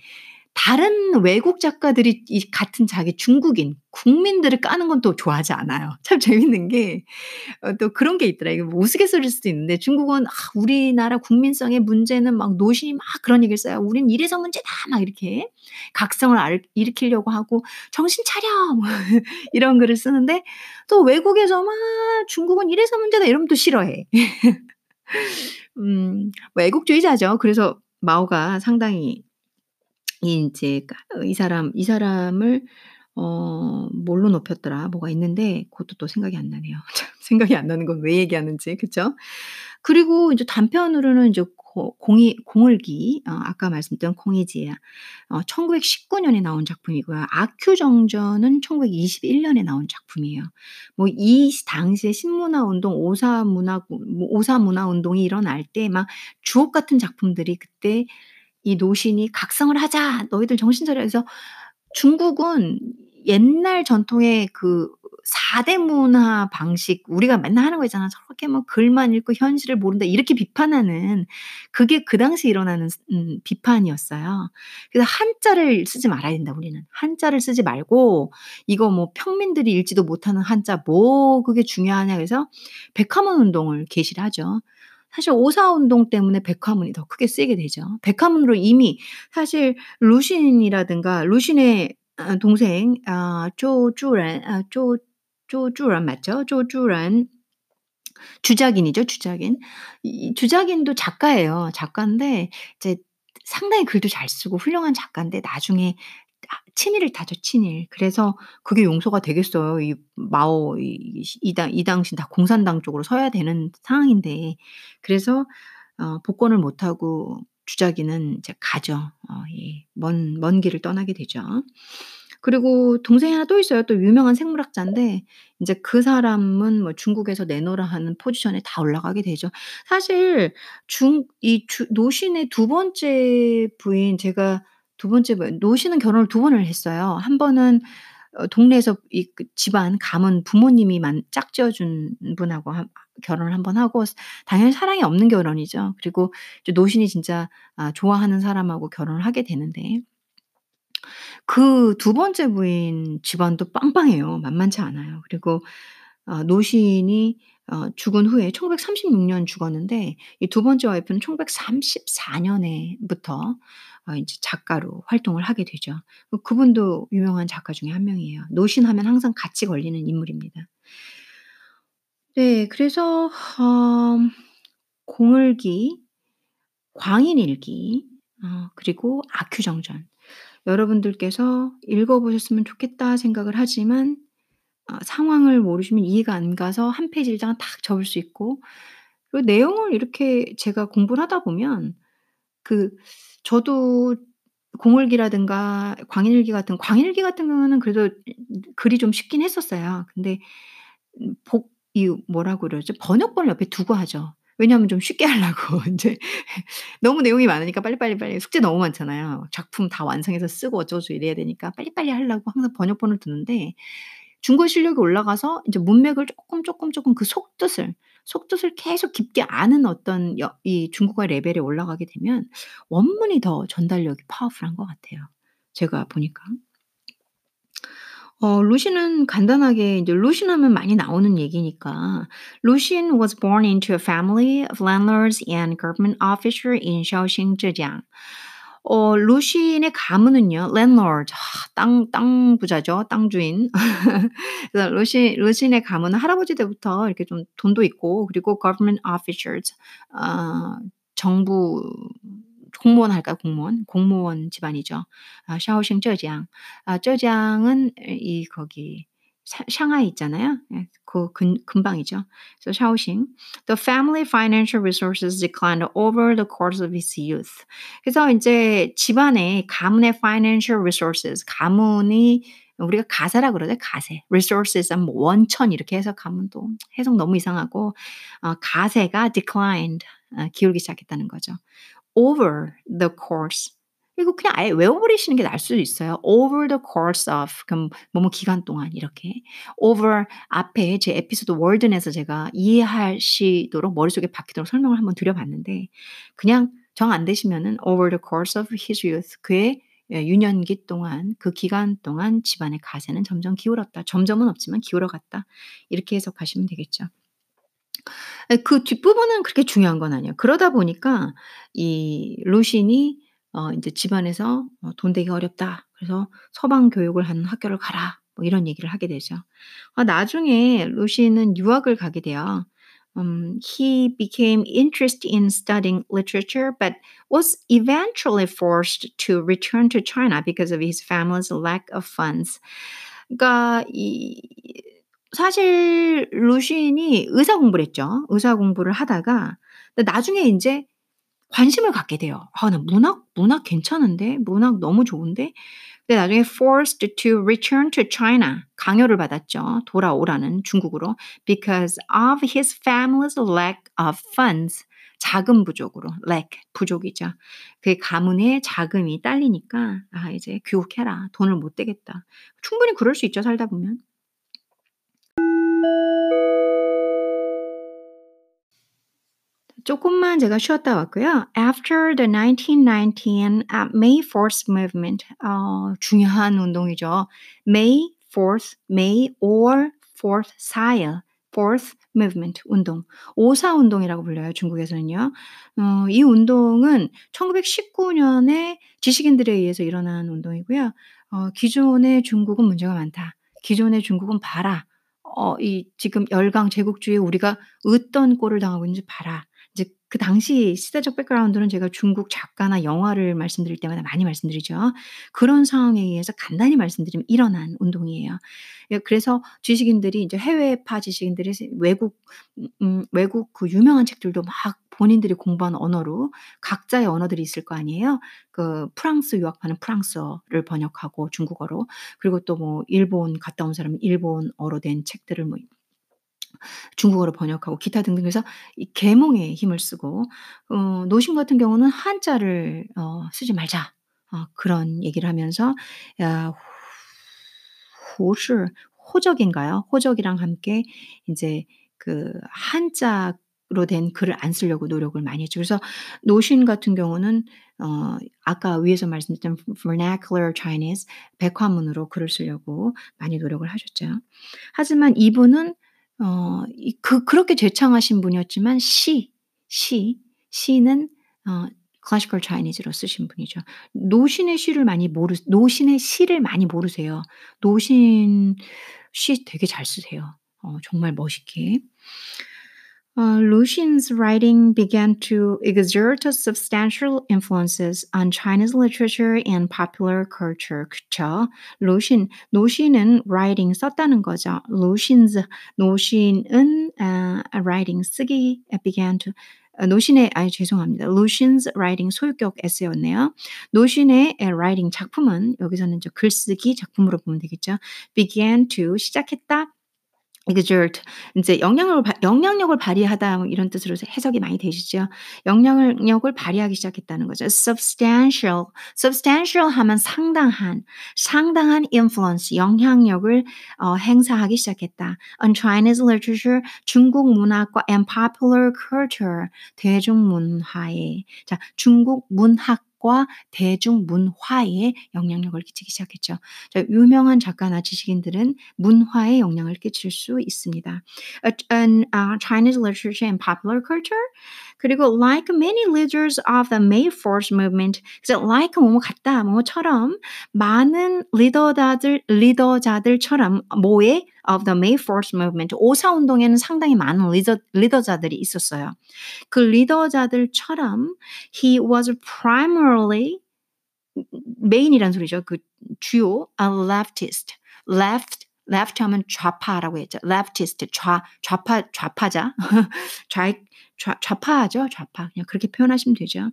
다른 외국 작가들이 이 같은 자기 중국인 국민들을 까는 건 또 좋아하지 않아요. *laughs* 참 재밌는 게어또 그런 게 있더라. 이게 뭐 우스갯소리일 수도 있는데 중국은 "아 우리나라 국민성의 문제는 막 노신이 막 그런 얘기를 써요. 우린 이래서 문제다." 막 이렇게 각성을 알 일으키려고 하고 "정신 차려." 뭐 *laughs* 이런 글을 쓰는데 또 외국에서 막 "중국은 이래서 문제다." 이러면 또 싫어해. *laughs* 음뭐 애국주의자죠. 그래서 마오가 상당히 이 인제 까이 사람 이 사람을 어 뭘로 높였더라. 뭐가 있는데 그것도 또 생각이 안 나네요. *laughs* 참 생각이 안 나는 건 왜 얘기하는지 그쵸? 그리고 인제 단편으로는 고 공이 공을기 어 아까 말씀드렸던 공이지야 어 1919 년에 나온 작품이고요. 아큐정전은 1921 년에 나온 작품이에요. 뭐이시 당시에 신문화 운동 오사 문화 뭐 오사 문화 운동이 일어날 때 막 주옥 같은 작품들이 그때 이 노신이 "각성을 하자. 너희들 정신 차려." 해서 중국은 옛날 전통의 그 4대 문화 방식 우리가 맨날 하는 거 있잖아. "저렇게 뭐 글만 읽고 현실을 모른다." 이렇게 비판하는 그게 그 당시에 일어나는 스음 비판이었어요. 그래서 "한자를 쓰지 말아야 된다 우리는. 한자를 쓰지 말고 이거 뭐 평민들이 읽지도 못하는 한자 뭐 그게 중요하냐." 그래서 백화문 운동을 개시를 하죠. 사실 오사 운동 때문에 백화문이 더 크게 쓰이게 되죠. 백화문으로 이미 사실 루신이라든가 루신의 어 동생 아 조주란 아 조 조주란 맞죠? 조주란 주작인이죠, 주작인. 이 주작인도 작가예요. 작가인데 이제 상당히 글도 잘 쓰고 훌륭한 작가인데 나중에 아 친일을 타죠, 친일. 그래서 그게 용서가 되겠어요. 이 마오 이 이당 이 당시 다 공산당 쪽으로 서야 되는 상황인데 그래서 어 복권을 못 하고 주작이는 이제 가죠. 어 예. 먼 먼 길을 떠나게 되죠. 그리고 동생이 하나 또 있어요. 또 유명한 생물학자인데 인제 그 사람은 뭐 중국에서 내노라 하는 포지션에 다 올라가게 되죠. 사실 중 이 주 노신의 두 번째 부인 제가 두 번째 부인 노신은 결혼을 두 번을 했어요. 한 번은 어 동네에서 이그 집안 가문 부모님이 만 짝지어 준 분하고 한 결혼을 한 번 하고 당연히 사랑이 없는 결혼이죠. 그리고 노신이 진짜 아 좋아하는 사람하고 결혼을 하게 되는데 그 두 번째 부인 집안도 빵빵해요. 만만치 않아요. 그리고 어 노신이 어 죽은 후에 1936년 죽었는데 이 두 번째 와이프는 1934 년에부터 어 인제 작가로 활동을 하게 되죠. 그 그분도 유명한 작가 중에 한 명이에요. 노신 하면 항상 같이 걸리는 인물입니다. 네. 그래서 어 공을기, 광인일기 어 그리고 아큐정전 여러분들께서 읽어 보셨으면 좋겠다 생각을 하지만 어 상황을 모르시면 이해가 안 가서 한 페이지 읽다가 탁 접을 수 있고 그리고 내용을 이렇게 제가 공부를 하다 보면 그 저도 공을기라든가 광일기 같은 광일기 같은 경우는 그래도 글이 좀 쉽긴 했었어요. 근데 음복이 뭐라고 그러죠? 번역본을 옆에 두고 하죠. 왜냐하면 좀 쉽게 하려고 *laughs* 인제 너무 내용이 많으니까 빨리빨리 빨리 숙제 너무 많잖아요. 작품 다 완성해서 쓰고 어쩌고저쩌고 이래야 되니까 빨리빨리 하려고 항상 번역본을 두는데 중국어 실력이 올라가서 인제 문맥을 쪼끔, 쪼끔, 쪼끔 그 속뜻을, 속뜻을 계속 깊게 아는 어떤 여 이 중국어 레벨에 올라가게 되면 원문이 더 전달력이 파워풀한 것 같아요, 제가 보니까. 어 루시는 간단하게 인제 루신 하면 많이 나오는 얘기니까 루신 was born into a family of landlords and government officer in Shaoxing, Zhejiang. 어 루신의 가문은요. landlord 땅, 땅 부자죠. 땅 주인. *laughs* 그래서 루신 루신의 가문은 할아버지 때부터 이렇게 좀 돈도 있고 그리고 government officers 어 정부 공무원 할까요? 공무원? 공무원 집안이죠. 아 샤오싱 쩌지앙. 아 쩌지앙은 이 거기 샤 샹하이 있잖아요. 예. 그근 근방이죠. So 샤오싱. The family financial resources declined over the course of his youth. 그래서 인제 집안의 가문의 financial resources 가문이 우리가 가세라 그러죠. 가세. resources 하면 뭐 원천 이렇게 해석하면 또 해석 너무 이상하고 어 가세가 declined 어 기울기 시작했다는 거죠. over the course 이거 그냥 아예 외워버리시는 게 나을 수도 있어요. over the course of 그럼 뭐뭐 기간 동안 이렇게 over 앞에 제 에피소드 월든에서 제가 이해하시도록 머릿속에 박히도록 설명을 한번 드려봤는데 그냥 정 안 되시면은 over the course of his youth 그의 예 유년기 동안 그 기간 동안 집안의 가세는 점점 기울었다. 점점은 없지만 기울어갔다. 이렇게 해석하시면 되겠죠. 예그 뒷부분은 그렇게 중요한 건 아니에요. 그러다 보니까 이 루신이 어 인제 집안에서 어 "돈 되기 어렵다. 그래서 서방 교육을 하는 학교를 가라." 뭐 이런 얘기를 하게 되죠. 아 나중에 루신은 유학을 가게 돼요. 음 he became interested in studying literature but was eventually forced to return to China because of his family's lack of funds. 그러니까 이 사실 루신이 의사 공부를 했죠. 의사 공부를 하다가 나중에 인제 관심을 갖게 돼요. '아 나 문학 문학 괜찮은데? 문학 너무 좋은데?' 근데 나중에 forced to return to China 강요를 받았죠. 돌아오라는 중국으로 because of his family's lack of funds 자금 부족으로 lack 부족이죠. 그 가문의 자금이 딸리니까 '아 이제 귀국해라. 돈을 못 대겠다.' 충분히 그럴 수 있죠 살다 보면. 쪼끔만 제가 쉬었다 왔고요. After the 1919 uh, May 4th movement 어 중요한 운동이죠. May 4th, May or 4th 4일 4th movement 운동. 5.4 운동이라고 불려요 중국에서는요. 어 이 운동은 1919년에 지식인들에 의해서 일어난 운동이고요. 어 기존의 중국은 문제가 많다. 기존의 중국은 봐라. 어 이 지금 열강 제국주의에 우리가 어떤 꼴을 당하고 있는지 봐라. 이제 그 당시 시대적 백그라운드는 제가 중국 작가나 영화를 말씀드릴 때마다 많이 말씀드리죠. 그런 상황에 의해서 간단히 말씀드리면 일어난 운동이에요. 예 그래서 지식인들이 인제 해외파 지식인들이 외국 음 외국 그 유명한 책들도 막 본인들이 공부한 언어로 각자의 언어들이 있을 거 아니에요. 그 프랑스 유학파는 프랑스어를 번역하고 중국어로 그리고 또 뭐 일본 갔다 온 사람은 일본어로 된 책들을 뭐 중국어로 번역하고 기타 등등 해서 이 계몽에 힘을 쓰고 어 노신 같은 경우는 한자를 어 쓰지 말자. 어 그런 얘기를 하면서 야 호시 호적인가요? 호적이랑 함께 인제 그 한자 로 된 글을 안 쓰려고 노력을 많이 했죠. 그래서 노신 같은 경우는 어 아까 위에서 말씀드렸던 vernacular Chinese 백화문으로 글을 쓰려고 많이 노력을 하셨죠. 하지만 이분은 어이그 그렇게 제창하신 분이었지만 시, 시, 시는 어 classical Chinese로 쓰신 분이죠. 노신의 시를 많이 모르 노신의 시를 많이 모르세요. 노신 시 되게 잘 쓰세요. 어 정말 멋있게. Uh, Lucian's writing began to exert substantial influences on Chinese literature and popular culture. 그쵸? 루신, 노신은 writing 썼다는 거죠. Lucian's, 노신은 uh, writing 쓰기 began to 노신의 아니 죄송합니다. Lucian's writing 소유격 에세이였네요. 노신의 writing 작품은 여기서는 저 글쓰기 작품으로 보면 되겠죠. began to 시작했다. Exert 인제 영향력을 바 영향력을 발휘하다 뭐 이런 뜻으로 해석이 많이 되시죠. 영향력을 발휘하기 시작했다는 거죠. substantial, substantial 하면 상당한, 상당한 influence 영향력을 어 행사하기 시작했다. on Chinese literature 중국 문학과 and popular culture 대중문화에 자 중국 문학 과 대중문화에 영향력을 끼치기 시작했죠. 자, 유명한 작가나 지식인들은 문화에 영향을 끼칠 수 있습니다. In uh, Chinese literature and popular culture, 그리고 like many leaders of the May Force movement, 그래서 like 뭐뭐 같다, 뭐처럼 많은 리더자들 리더자들처럼 뭐에 of the May Force movement 오사 운동에는 상당히 많은 리더 리더자들이 있었어요. 그 리더자들처럼 he was primarily 메인이란 소리죠. 그 주요 a leftist, left left 하면 좌파라고 했죠. leftist 좌 좌파 좌파자 좌, 좌 좌파죠. 좌파 그냥 그렇게 표현하시면 되죠.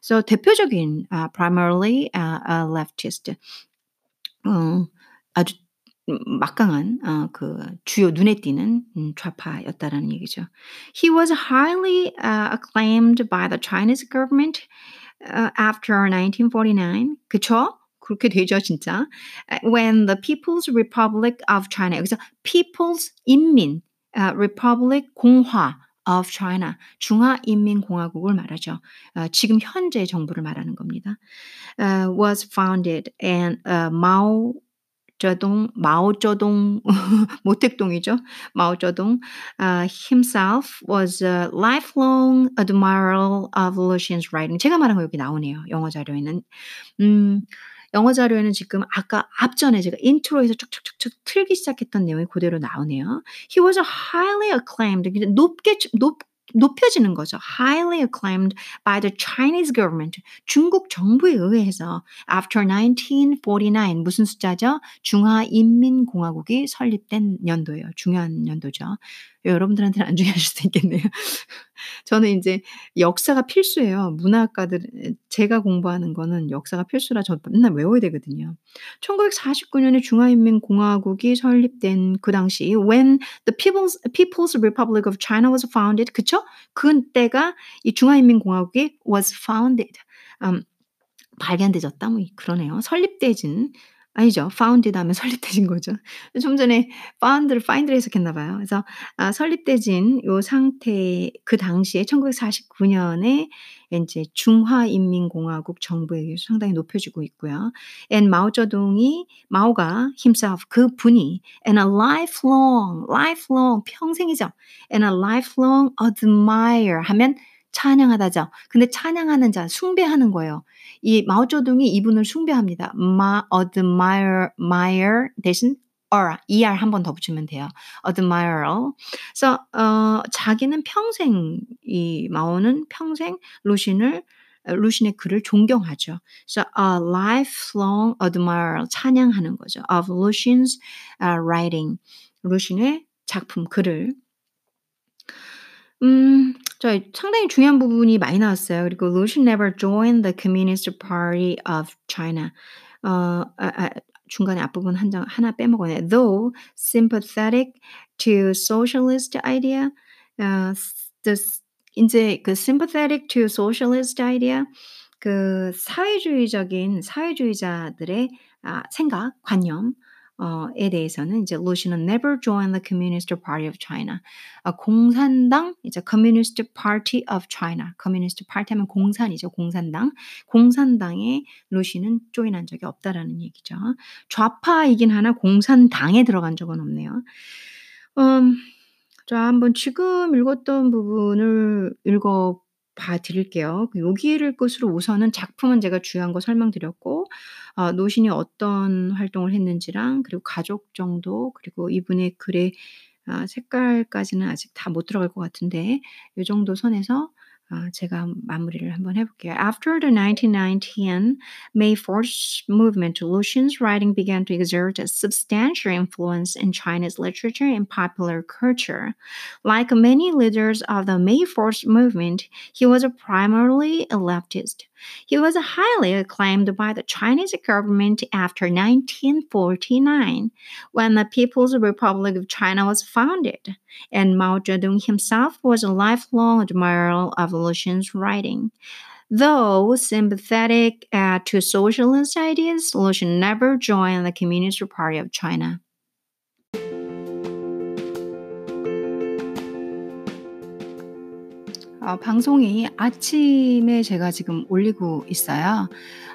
그래서 대표적인 uh, primarily uh, a leftist 어, 아주 막강한 어, 그 주요 눈에 띄는 음, 좌파였다라는 얘기죠. He was highly uh, acclaimed by the Chinese government uh, after 1949. 그쵸? 그렇게 되죠, 진짜. When the People's Republic of China, 여기서 People's 인민, uh, Republic 공화 of China, 중화인민공화국을 말하죠. uh, 지금 현재 정부를 말하는 겁니다. Uh, was founded and uh, Mao 저동 마오쩌동 모택동이죠. 마오쩌동 uh, himself was a lifelong admirer of Lu Xun's writing. 제가 말한 거 여기 나오네요. 영어 자료에는 음, 영어 자료에는 지금 아까 앞전에 제가 인트로에서 쭉쭉쭉쭉 틀기 시작했던 내용이 그대로 나오네요. He was highly acclaimed. 높게 높 높여지는 거죠. Highly acclaimed by the Chinese government. 중국 정부에 의해서 after 1949 무슨 숫자죠? 중화인민공화국이 설립된 연도예요. 중요한 연도죠. 여러분들한테는 안 중요하실 수도 있겠네요. 저는 이제 역사가 필수예요. 문화학과들 제가 공부하는 거는 역사가 필수라 저 맨날 외워야 되거든요. 1949년에 중화인민공화국이 설립된 그 당시 when the People's, People's Republic of China was founded 그쵸? 그때가 이 중화인민공화국이 was founded um, 발견되졌다 뭐 그러네요. 설립되진 아니죠. founded 하면 설립되진 거죠. 좀 전에 found를 find를 해석했나 봐요. 그래서 아, 설립되진 요 상태 그 당시에 1949년에 이제 중화인민공화국 정부에 의해서 상당히 높여지고 있고요. and 마오쩌둥이 마오가 himself 그 분이 and a lifelong lifelong 평생이죠. and a lifelong admire 하면 찬양하다죠. 근데 찬양하는 자, 숭배하는 거예요. 이 마오쩌둥이 이분을 숭배합니다. 마 admire, admire 대신 or, er 한 번 더 붙이면 돼요. admire. 그래서 어, 자기는 평생 이 마오는 평생 루신을 루신의 글을 존경하죠. 그래서 a lifelong admirer 찬양하는 거죠. of Lucian's uh, writing. 루신의 작품 글을 음, 자, 상당히 중요한 부분이 많이 나왔어요. 그리고 Lucian never joined the Communist Party of China. 어, 아, 아, 중간에 앞부분 한 장 하나 빼먹었네. Though sympathetic to socialist idea, uh, the, 이제 그 sympathetic to socialist idea, 그 사회주의적인 사회주의자들의 아, 생각, 관념, 어에 대해서는 이제 루시는 never joined the Communist Party of China. 어, 공산당 이제 Communist Party of China. Communist Party 하면 공산이죠. 공산당. 공산당에 루시는 조인한 적이 없다라는 얘기죠. 좌파이긴 하나 공산당에 들어간 적은 없네요. 음, 자, 한번 지금 읽었던 부분을 읽어 봐 드릴게요. 여기를 끝으로 우선은 작품은 제가 주요한 거 설명드렸고 어 노신이 어떤 활동을 했는지랑 그리고 가족 정도 그리고 이분의 글의 아 색깔까지는 아직 다 못 들어갈 것 같은데 요 정도 선에서 아, 제가 마무리를 한번 해볼게요. After the 1919 May 4th movement, Lucian's writing began to exert a substantial influence in Chinese literature and popular culture. Like many leaders of the May 4th movement, he was primarily a leftist. He was highly acclaimed by the Chinese government after 1949, when the People's Republic of China was founded, and Mao Zedong himself was a lifelong admirer of Lucian's writing. Though sympathetic uh, to socialist ideas, Lu Lucian never joined the Communist Party of China. 어, 방송이 아침에 제가 지금 올리고 있어요.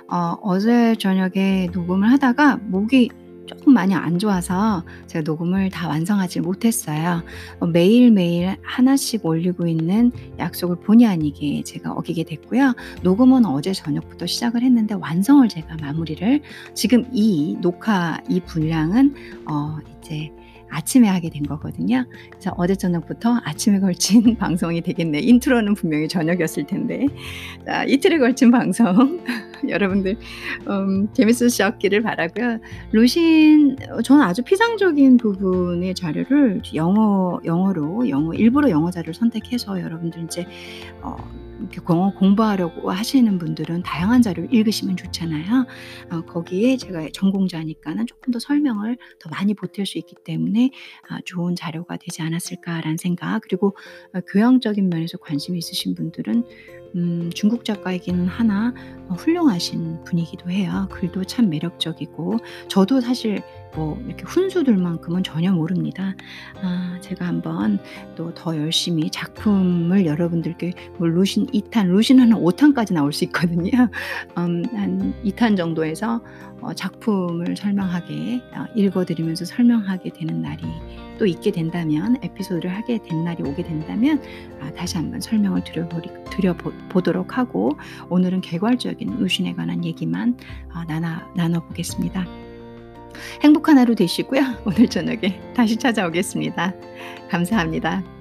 어, 어제 저녁에 녹음을 하다가 목이 조금 많이 안 좋아서 제가 녹음을 다 완성하지 못했어요. 어, 매일매일 하나씩 올리고 있는 약속을 본의 아니게 제가 어기게 됐고요. 녹음은 어제 저녁부터 시작을 했는데 완성을 제가 마무리를 지금 이 녹화 이 분량은 어 이제 아침에 하게 된 거거든요. 그래서 어제 저녁부터 아침에 걸친 *laughs* 방송이 되겠네. 인트로는 분명히 저녁이었을 텐데. 자, 이틀에 걸친 방송. *laughs* 여러분들, 음, 재밌으셨기를 바라고요. 루신, 저는 아주 피상적인 부분의 자료를 영어, 영어로, 영어, 일부러 영어 자료를 선택해서 여러분들 이제, 어, 영어 공부하려고 하시는 분들은 다양한 자료를 읽으시면 좋잖아요. 어, 거기에 제가 전공자니까는 조금 더 설명을 더 많이 보탤 수 있기 때문에 아, 좋은 자료가 되지 않았을까라는 생각. 그리고 어, 교양적인 면에서 관심이 있으신 분들은 음, 중국 작가이기는 하나 어, 훌륭하신 분이기도 해요. 글도 참 매력적이고 저도 사실 뭐 이렇게 훈수들만큼은 전혀 모릅니다. 아, 제가 한번 또 더 열심히 작품을 여러분들께 뭐 루신 2탄, 루신 하는 5탄까지 나올 수 있거든요. *laughs* 음, 한 2탄 정도에서 어, 작품을 설명하게 어, 읽어드리면서 설명하게 되는 날이 또 있게 된다면 에피소드를 하게 된 날이 오게 된다면 아, 다시 한번 설명을 드려보리, 드려보도록 하고 오늘은 개괄적인 루신에 관한 얘기만 어, 나눠, 나눠보겠습니다. 행복한 하루 되시고요. 오늘 저녁에 다시 찾아오겠습니다. 감사합니다.